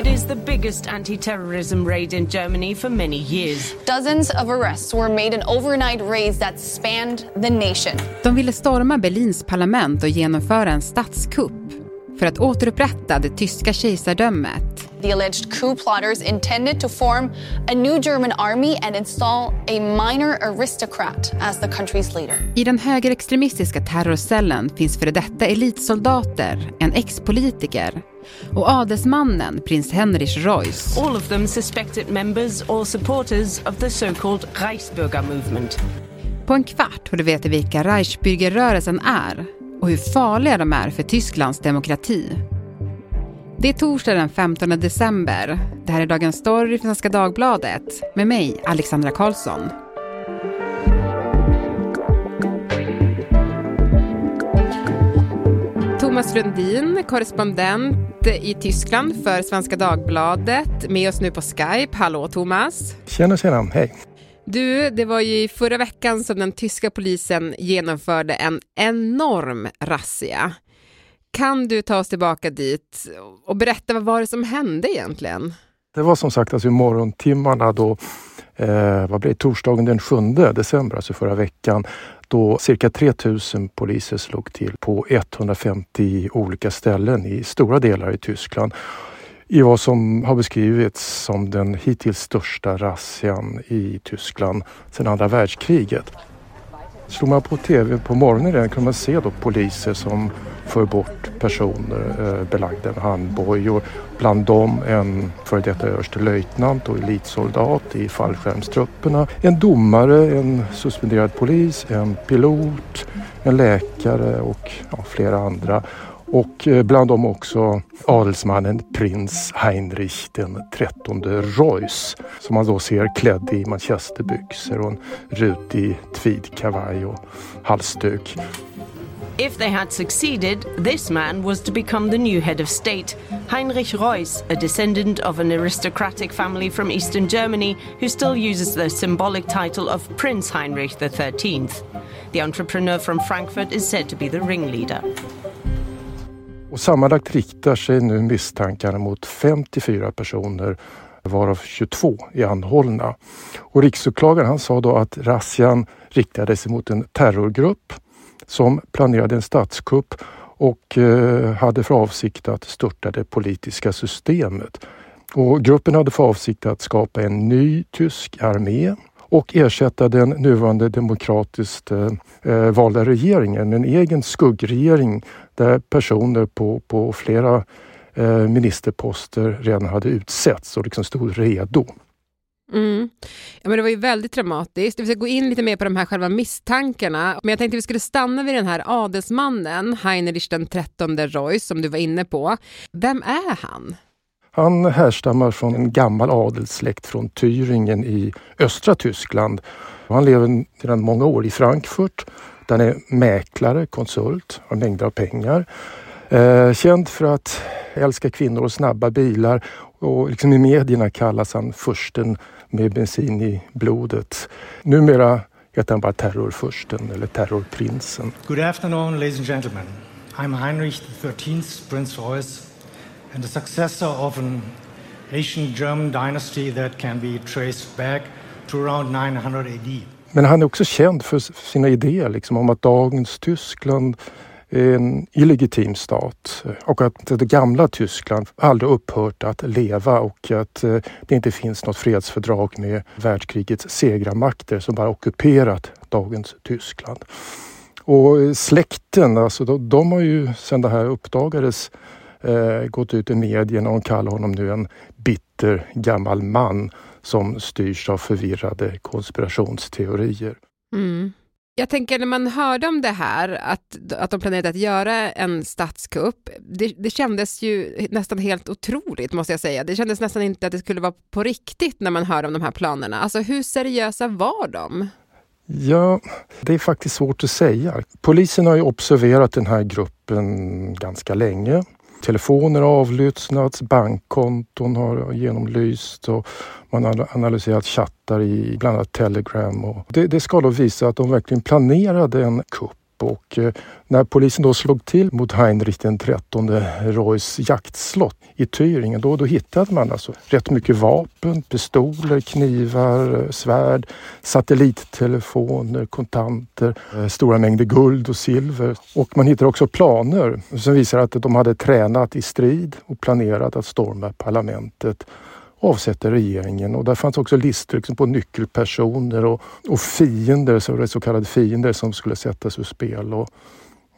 It is the biggest anti-terrorism raid in Germany for many years. Dozens of arrests were made in overnight raids that spanned the nation. De ville storma Berlins parlament och genomföra en statskupp för att återupprätta det tyska kejsardömet. The alleged coup plotters intended to form a new German army and install a minor aristocrat as the country's leader. I den högerextremistiska terrorcellen finns före detta elitsoldater, en ex-politiker och adelsmannen prins Heinrich Reuss. All of them suspected members or supporters of the so-called Reichsbürger movement. På en kvart får du veta vilka Reichsbürgerrörelsen är och hur farliga de är för Tysklands demokrati. Det är torsdag den 15 december. Det här är Dagens Story från Svenska Dagbladet med mig, Alexandra Karlsson. Thomas Rundin, korrespondent i Tyskland för Svenska Dagbladet, med oss nu på Skype. Hallå Thomas! Tjena, tjena, hej! Du, det var ju i förra veckan som den tyska polisen genomförde en enorm razzia. Kan du ta oss tillbaka dit och berätta vad var det som hände egentligen? Det var som sagt alltså i morgontimmarna då, eh, vad blev det, torsdagen den 7 december, alltså förra veckan, då cirka 3000 poliser slog till på 150 olika ställen i stora delar i Tyskland i vad som har beskrivits som den hittills största razzian i Tyskland sedan andra världskriget. Slog man på tv på morgonen kunde man se då poliser som för bort personer eh, belagda med handbojor. Bland dem en före detta överstelöjtnant och elitsoldat i fallskärmstrupperna. En domare, en suspenderad polis, en pilot, en läkare och ja, flera andra. Och eh, bland dem också adelsmannen prins Heinrich den trettonde Reuss som man då ser klädd i manchesterbyxor och en rutig tweedkavaj och halsduk. If they had succeeded, this man was to become the new head of state. Heinrich Reuss, a descendant of an aristocratic family from eastern Germany who still uses the symbolic title of Prince Heinrich XIII. The entrepreneur from Frankfurt is said to be the ringleader. Och sammanlagt riktar sig nu misstankarna mot 54 personer varav 22 är anhållna. Och riksåklagaren han sa då att razzian riktade sig mot en terrorgrupp som planerade en statskupp och eh, hade för avsikt att störta det politiska systemet. Och gruppen hade för avsikt att skapa en ny tysk armé och ersätta den nuvarande demokratiskt eh, eh, valda regeringen med en egen skuggregering där personer på, på flera eh, ministerposter redan hade utsetts och liksom stod redo. Mm. Ja, men det var ju väldigt dramatiskt. Vi ska gå in lite mer på de här själva misstankarna. Men jag tänkte vi skulle stanna vid den här adelsmannen, Heinrich den trettonde Reuss, som du var inne på. Vem är han? Han härstammar från en gammal adelssläkt från Thüringen i östra Tyskland. Han lever sedan många år i Frankfurt där han är mäklare, konsult, har mängder av pengar. Eh, känd för att älska kvinnor och snabba bilar och liksom i medierna kallas han försten med bensin i blodet. Numera heter han bara terrorfursten eller terrorprinsen. Good afternoon ladies and gentlemen. I'm Heinrich XIII, Prince Reuss and the successor of an ancient German dynasty that can be traced back to around 900 AD. Men han är också känd för sina idéer liksom, om att dagens Tyskland en illegitim stat eh, och att det gamla Tyskland aldrig upphört att leva och att eh, det inte finns något fredsfördrag med världskrigets segrarmakter som bara ockuperat dagens Tyskland. Och eh, släkten, alltså de, de har ju sedan det här uppdagades eh, gått ut i medierna och kallar honom nu en bitter gammal man som styrs av förvirrade konspirationsteorier. Mm. Jag tänker när man hörde om det här, att, att de planerade att göra en statskupp, det, det kändes ju nästan helt otroligt måste jag säga. Det kändes nästan inte att det skulle vara på riktigt när man hörde om de här planerna. Alltså hur seriösa var de? Ja, det är faktiskt svårt att säga. Polisen har ju observerat den här gruppen ganska länge. Telefoner har avlyssnats, bankkonton har genomlysts och man har analyserat chattar i bland annat Telegram. Och det, det ska då visa att de verkligen planerade en kupp och eh, när polisen då slog till mot Heinrich den 13 Roys jaktslott i Thüringen då, då hittade man alltså rätt mycket vapen, pistoler, knivar, eh, svärd, satellittelefoner, kontanter, eh, stora mängder guld och silver. Och man hittade också planer som visar att de hade tränat i strid och planerat att storma parlamentet avsätter regeringen och där fanns också listor liksom på nyckelpersoner och, och fiender, så, så kallade fiender som skulle sättas ur spel och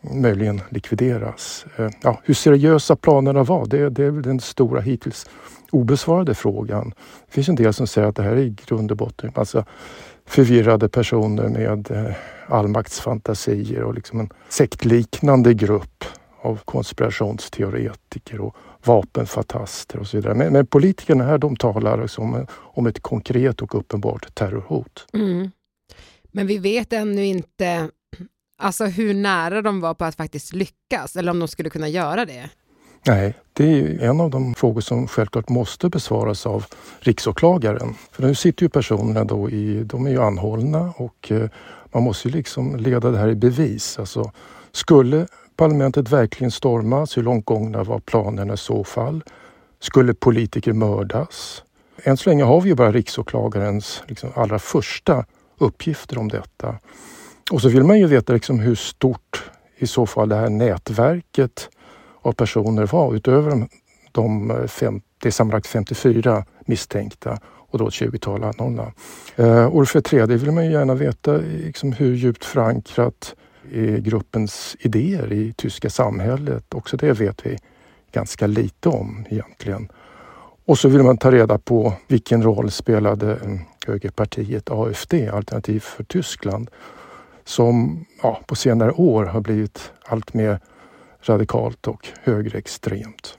möjligen likvideras. Eh, ja, hur seriösa planerna var, det, det är väl den stora hittills obesvarade frågan. Det finns en del som säger att det här är i grund och botten alltså förvirrade personer med eh, allmaktsfantasier och liksom en sektliknande grupp av konspirationsteoretiker och vapenfantaster och så vidare. Men, men politikerna här de talar liksom om ett konkret och uppenbart terrorhot. Mm. Men vi vet ännu inte alltså hur nära de var på att faktiskt lyckas eller om de skulle kunna göra det. Nej, det är en av de frågor som självklart måste besvaras av riksåklagaren. För nu sitter ju personerna då i, de är ju anhållna och eh, man måste ju liksom leda det här i bevis. Alltså, skulle parlamentet verkligen stormas? Hur långt gångna var planerna i så fall? Skulle politiker mördas? Än så länge har vi ju bara riksåklagarens liksom, allra första uppgifter om detta. Och så vill man ju veta liksom hur stort i så fall det här nätverket av personer var utöver de, de fem, det är sammanlagt 54 misstänkta och då ett 20-tal anhållna. Eh, och för det tredje vill man ju gärna veta liksom, hur djupt förankrat Eh, gruppens idéer i tyska samhället. Också det vet vi ganska lite om egentligen. Och så vill man ta reda på vilken roll spelade mm, högerpartiet AFD, Alternativ för Tyskland, som ja, på senare år har blivit allt mer radikalt och högerextremt.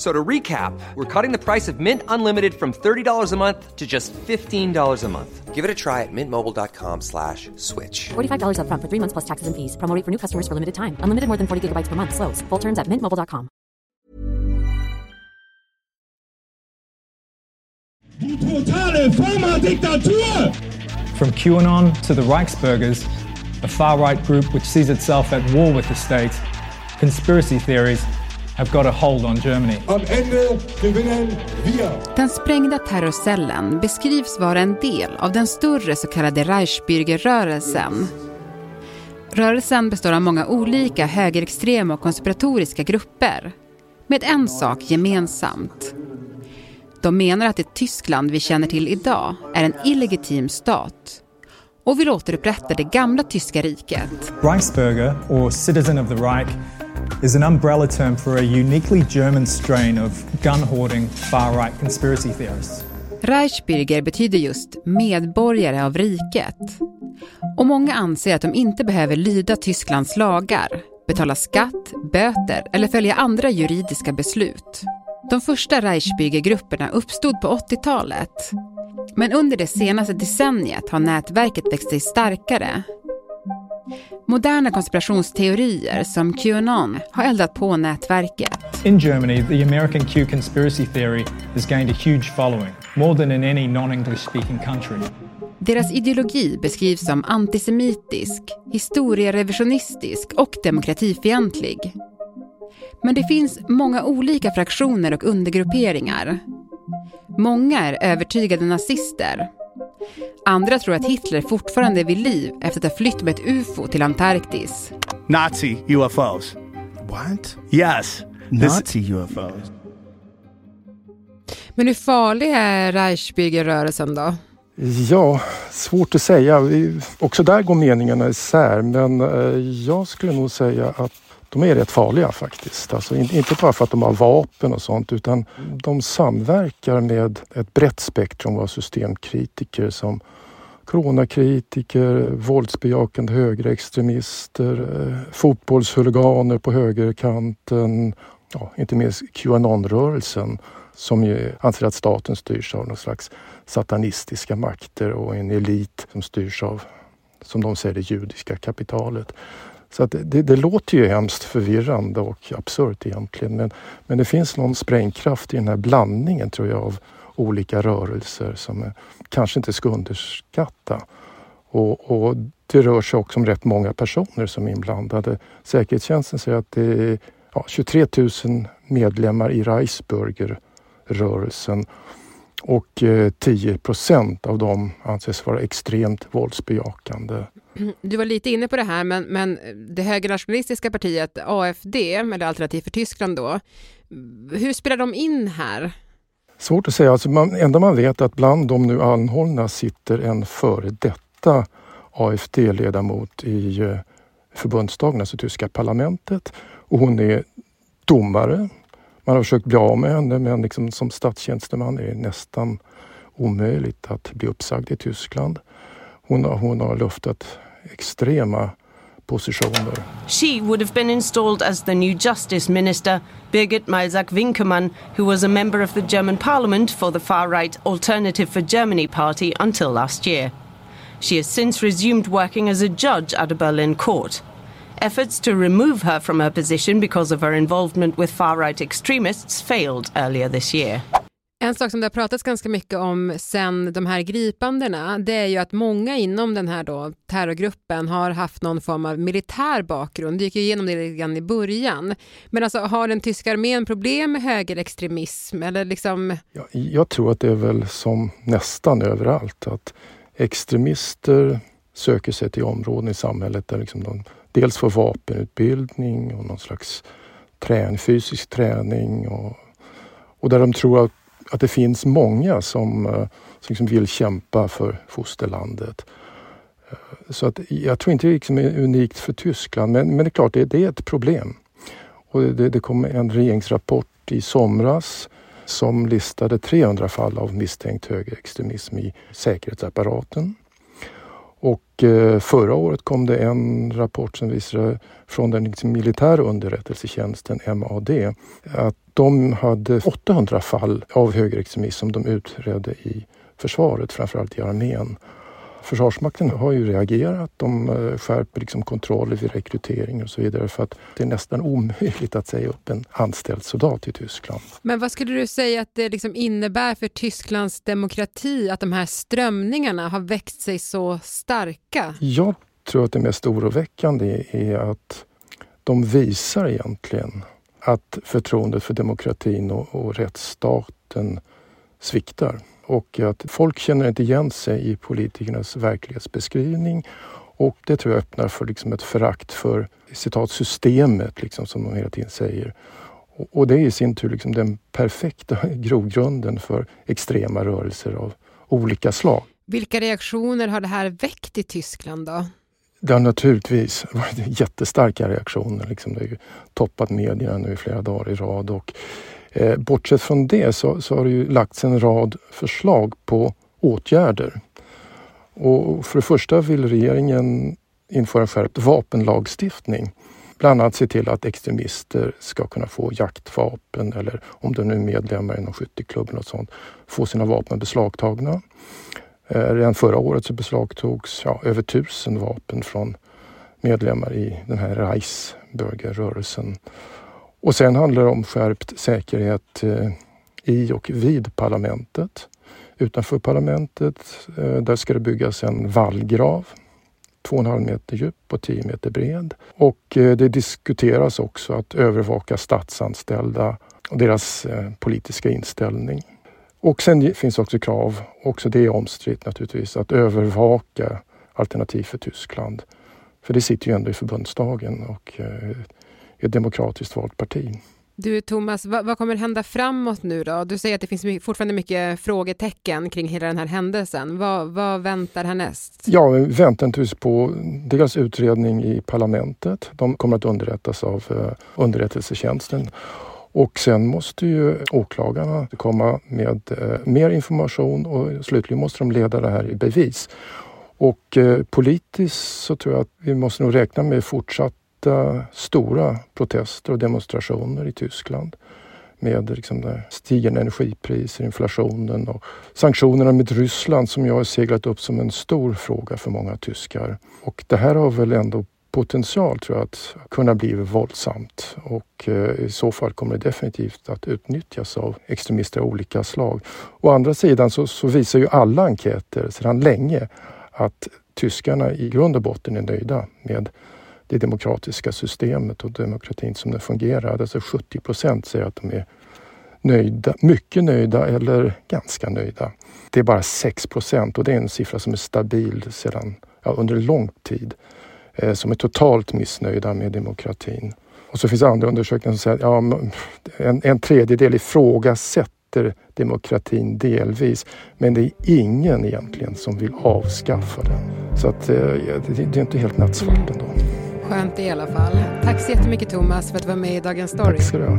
So to recap, we're cutting the price of Mint Unlimited from $30 a month to just $15 a month. Give it a try at mintmobile.com slash switch. $45 up front for three months plus taxes and fees. Promoting for new customers for limited time. Unlimited more than 40 gigabytes per month. Slows. Full terms at mintmobile.com. From QAnon to the Reichsburgers, a far-right group which sees itself at war with the state, conspiracy theories have got a hold on Germany. Den sprängda terrorcellen beskrivs vara en del av den större så kallade Reichsbürgerrörelsen. Rörelsen består av många olika högerextrema och konspiratoriska grupper med en sak gemensamt. De menar att det Tyskland vi känner till idag är en illegitim stat och vill återupprätta det gamla tyska riket. Reichsbürger, or citizen of the Reich, is an umbrella term for a uniquely German strain of gun-hoarding far-right conspiracy theorists. Reichsbürger betyder just medborgare av riket. Och många anser att de inte behöver lyda Tysklands lagar, betala skatt, böter eller följa andra juridiska beslut. De första Reichsbürgergrupperna uppstod på 80-talet. Men under det senaste decenniet har nätverket växt sig starkare Moderna konspirationsteorier som Qanon har eldat på nätverket. In Germany, the American Q conspiracy theory has gained a huge following, more than in any non-English speaking country. Deras ideologi beskrivs som antisemitisk, historierevisionistisk och demokratifientlig. Men det finns många olika fraktioner och undergrupperingar. Många är övertygade nazister Andra tror att Hitler fortfarande är vid liv efter att ha flytt med ett ufo till Antarktis. Nazi UFOs. What? Yes. Nazi UFOs. Men hur farlig är Reichsbürgerrörelsen då? Ja, svårt att säga. Också där går meningarna isär men eh, jag skulle nog säga att de är rätt farliga faktiskt. Alltså inte bara för att de har vapen och sånt utan de samverkar med ett brett spektrum av systemkritiker som coronakritiker, våldsbejakande högerextremister, eh, fotbollshuliganer på högerkanten, ja, inte minst Qanon-rörelsen som ju anser att staten styrs av någon slags satanistiska makter och en elit som styrs av, som de säger, det judiska kapitalet. Så att det, det, låter ju hemskt förvirrande och absurt egentligen men, men det finns någon sprängkraft i den här blandningen tror jag av olika rörelser som kanske inte ska underskatta. Och, och, det rör sig också om rätt många personer som är inblandade. Säkerhetstjänsten säger att det är ja, 23 000 medlemmar i Reisburger-rörelsen och eh, 10 procent av dem anses vara extremt våldsbejakande. Du var lite inne på det här, men, men det högernationalistiska partiet AFD, eller Alternativ för Tyskland då, hur spelar de in här? Svårt att säga. Alltså man, enda man vet är att bland de nu anhållna sitter en före detta AFD-ledamot i eh, förbundsdagen, alltså tyska parlamentet. Och hon är domare. Man har försökt bli av med henne men liksom som statstjänsteman är det nästan omöjligt att bli uppsagd i Tyskland. Hon hon har luftat extrema positioner. She would have been installed as the new justice minister, Birgit Malzack-Winkemann, who was a member of the German parliament for the far-right Alternative for Germany party until last year. She has since resumed working as a judge at a Berlin court. Efforts to remove her from her position because of her involvement with far-right extremists failed earlier this year. En sak som det har pratats ganska mycket om sen de här gripandena, det är ju att många inom den här då terrorgruppen har haft någon form av militär bakgrund. Det gick ju igenom det lite grann i början. Men alltså har den tyska armén problem med högerextremism eller liksom? Ja, jag tror att det är väl som nästan överallt att extremister söker sig till områden i samhället där liksom de dels får vapenutbildning och någon slags trän, fysisk träning och, och där de tror att att det finns många som, eh, som liksom vill kämpa för fosterlandet. Eh, så att jag tror inte det liksom är unikt för Tyskland, men, men det är klart, det, det är ett problem. Och det, det kom en regeringsrapport i somras som listade 300 fall av misstänkt högerextremism i säkerhetsapparaten. Och eh, förra året kom det en rapport som visade från den liksom militära underrättelsetjänsten MAD att de hade 800 fall av högerextremism som de utredde i försvaret, framförallt i armén. Försvarsmakten har ju reagerat. De eh, skärper liksom kontroller vid rekrytering och så vidare för att det är nästan omöjligt att säga upp en anställd soldat i Tyskland. Men vad skulle du säga att det liksom innebär för Tysklands demokrati att de här strömningarna har växt sig så starka? Jag tror att det mest oroväckande är att de visar egentligen att förtroendet för demokratin och, och rättsstaten sviktar och att folk känner inte igen sig i politikernas verklighetsbeskrivning och det tror jag öppnar för liksom ett förakt för citat systemet, liksom, som de hela tiden säger. Och, det är i sin tur liksom den perfekta grogrunden för extrema rörelser av olika slag. Vilka reaktioner har det här väckt i Tyskland då? Det har naturligtvis varit jättestarka reaktioner. Liksom det har ju toppat medierna nu i flera dagar i rad. Och, eh, bortsett från det så, så har det ju lagts en rad förslag på åtgärder. Och för det första vill regeringen införa skärpt vapenlagstiftning. Bland annat se till att extremister ska kunna få jaktvapen eller om de nu är medlemmar i någon skytteklubb eller något sånt, få sina vapen beslagtagna. Eh, redan förra året så beslagtogs ja, över tusen vapen från medlemmar i den här Reichsbürgerrörelsen. Och sen handlar det om skärpt säkerhet eh, i och vid parlamentet. Utanför parlamentet, eh, där ska det byggas en vallgrav 2,5 meter djup och 10 meter bred. Och det diskuteras också att övervaka statsanställda och deras politiska inställning. Och sen finns också krav, också det är omstritt naturligtvis, att övervaka Alternativ för Tyskland. För det sitter ju ändå i förbundsdagen och är ett demokratiskt valt parti. Du Thomas, vad, vad, kommer hända framåt nu då? Du säger att det finns fortfarande mycket frågetecken kring hela den här händelsen. Vad, vad väntar härnäst? Ja, vi väntar naturligtvis på dels utredning i parlamentet. De kommer att underrättas av uh, underrättelsetjänsten och sen måste ju åklagarna komma med eh, mer information och slutligen måste de leda det här i bevis. Och eh, politiskt så tror jag att vi måste nog räkna med fortsatta stora protester och demonstrationer i Tyskland. med liksom stigande energipriser, inflationen och sanktionerna mot Ryssland som jag har seglat upp som en stor fråga för många tyskar. Och det här har väl ändå potential tror jag att kunna bli våldsamt och eh, i så fall kommer det definitivt att utnyttjas av extremister av olika slag. Å andra sidan så, så visar ju alla enkäter sedan länge att tyskarna i grund och botten är nöjda med det demokratiska systemet och demokratin som den fungerar. Alltså 70 procent säger att de är nöjda, mycket nöjda eller ganska nöjda. Det är bara 6 procent och det är en siffra som är stabil sedan, ja, under lång tid. Eh, som är totalt missnöjda med demokratin. Och så finns andra undersökningar som säger att ja, en, en tredjedel ifrågasätter demokratin delvis. Men det är ingen egentligen som vill avskaffa den. Så att, eh, det, det är inte helt nattsvart ändå. Skönt i alla fall. Tack så jättemycket Thomas för att du var med i Dagens Story. Tack ska du ha.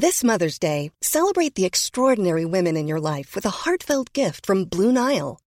This Mother's Day, celebrate the extraordinary women in your life with a heartfelt gift from Blue Nile.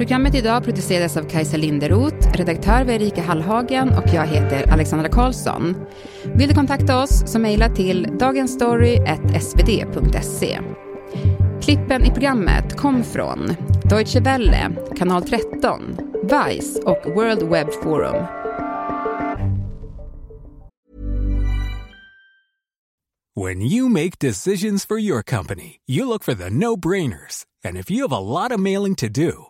Programmet idag producerades av Kajsa Linderoth, redaktör var Erika Hallhagen och jag heter Alexandra Karlsson. Vill du kontakta oss så mejla till dagensstory.svd.se. Klippen i programmet kom från Deutsche Welle, kanal 13, Vice och World Web Forum. When you make decisions for your company, you look for the no-brainers. And if you have a lot of mailing to do,